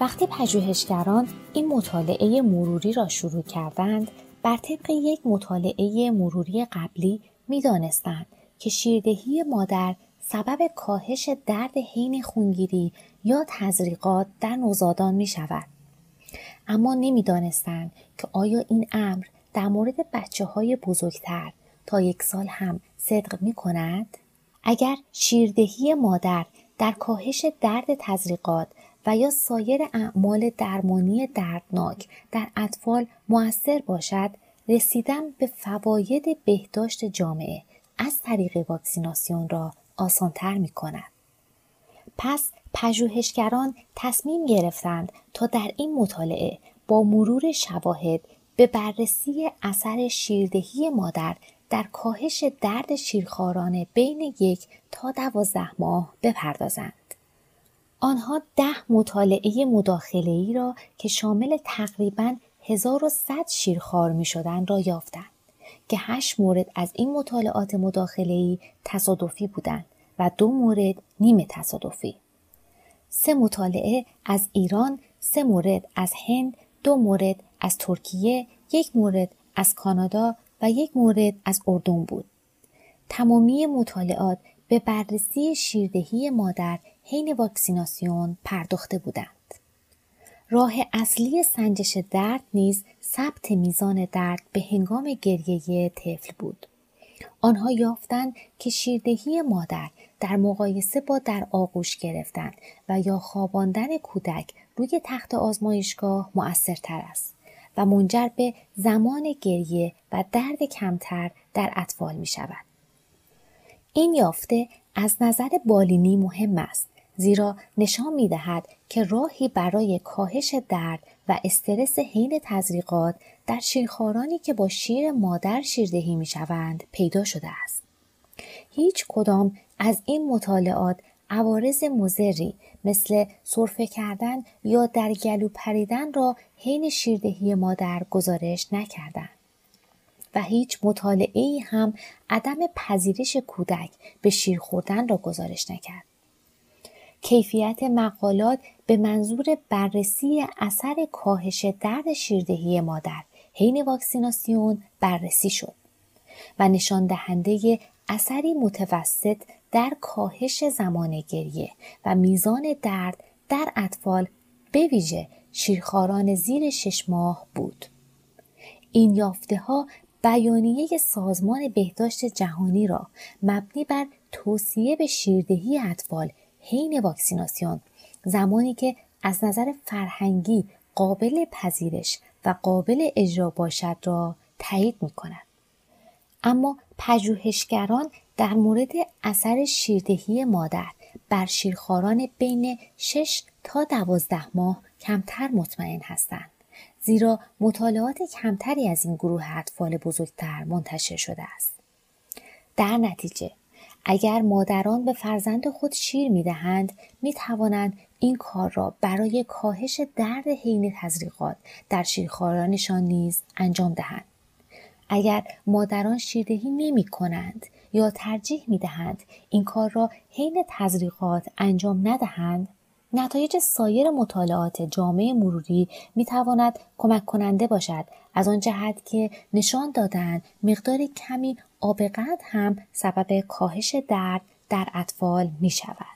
وقتی پژوهشگران این مطالعه مروری را شروع کردند بر طبق یک مطالعه مروری قبلی می‌دانستند که شیردهی مادر سبب کاهش درد حین خونگیری یا تزریقات در نوزادان می شود. اما نمی‌دانستند که آیا این امر در مورد بچه های بزرگتر تا یک سال هم صدق می کند؟ اگر شیردهی مادر در کاهش درد تزریقات و یا سایر اعمال درمانی دردناک در اطفال موثر باشد رسیدن به فواید بهداشت جامعه از طریق واکسیناسیون را آسانتر می کند. پس پژوهشگران تصمیم گرفتند تا در این مطالعه با مرور شواهد به بررسی اثر شیردهی مادر در کاهش درد شیرخواران بین یک تا دوازده ماه بپردازند. آنها ده مطالعه مداخله ای را که شامل تقریبا 1100 شیرخوار می شدن را یافتند که هشت مورد از این مطالعات مداخله ای تصادفی بودند و دو مورد نیمه تصادفی. سه مطالعه از ایران، سه مورد از هند، دو مورد از ترکیه، یک مورد از کانادا و یک مورد از اردن بود. تمامی مطالعات به بررسی شیردهی مادر حین واکسیناسیون پرداخته بودند. راه اصلی سنجش درد نیز ثبت میزان درد به هنگام گریه طفل بود. آنها یافتند که شیردهی مادر در مقایسه با در آغوش گرفتن و یا خواباندن کودک روی تخت آزمایشگاه مؤثرتر است و منجر به زمان گریه و درد کمتر در اطفال می شود. این یافته از نظر بالینی مهم است زیرا نشان می دهد که راهی برای کاهش درد و استرس حین تزریقات در شیرخوارانی که با شیر مادر شیردهی می شوند پیدا شده است. هیچ کدام از این مطالعات عوارض مزری مثل سرفه کردن یا در گلو پریدن را حین شیردهی مادر گزارش نکردند. و هیچ مطالعه ای هم عدم پذیرش کودک به شیر خوردن را گزارش نکرد. کیفیت مقالات به منظور بررسی اثر کاهش درد شیردهی مادر حین واکسیناسیون بررسی شد و نشان دهنده اثری متوسط در کاهش زمان گریه و میزان درد در اطفال به ویژه شیرخواران زیر شش ماه بود. این یافته ها بیانیه سازمان بهداشت جهانی را مبنی بر توصیه به شیردهی اطفال حین واکسیناسیون زمانی که از نظر فرهنگی قابل پذیرش و قابل اجرا باشد را تایید می کند. اما پژوهشگران در مورد اثر شیردهی مادر بر شیرخواران بین 6 تا 12 ماه کمتر مطمئن هستند. زیرا مطالعات کمتری از این گروه اطفال بزرگتر منتشر شده است. در نتیجه اگر مادران به فرزند خود شیر می دهند می توانند این کار را برای کاهش درد حین تزریقات در شیرخوارانشان نیز انجام دهند. اگر مادران شیردهی نمی کنند یا ترجیح می دهند این کار را حین تزریقات انجام ندهند نتایج سایر مطالعات جامعه مروری می تواند کمک کننده باشد از آن جهت که نشان دادند مقدار کمی آب قند هم سبب کاهش درد در اطفال می شود.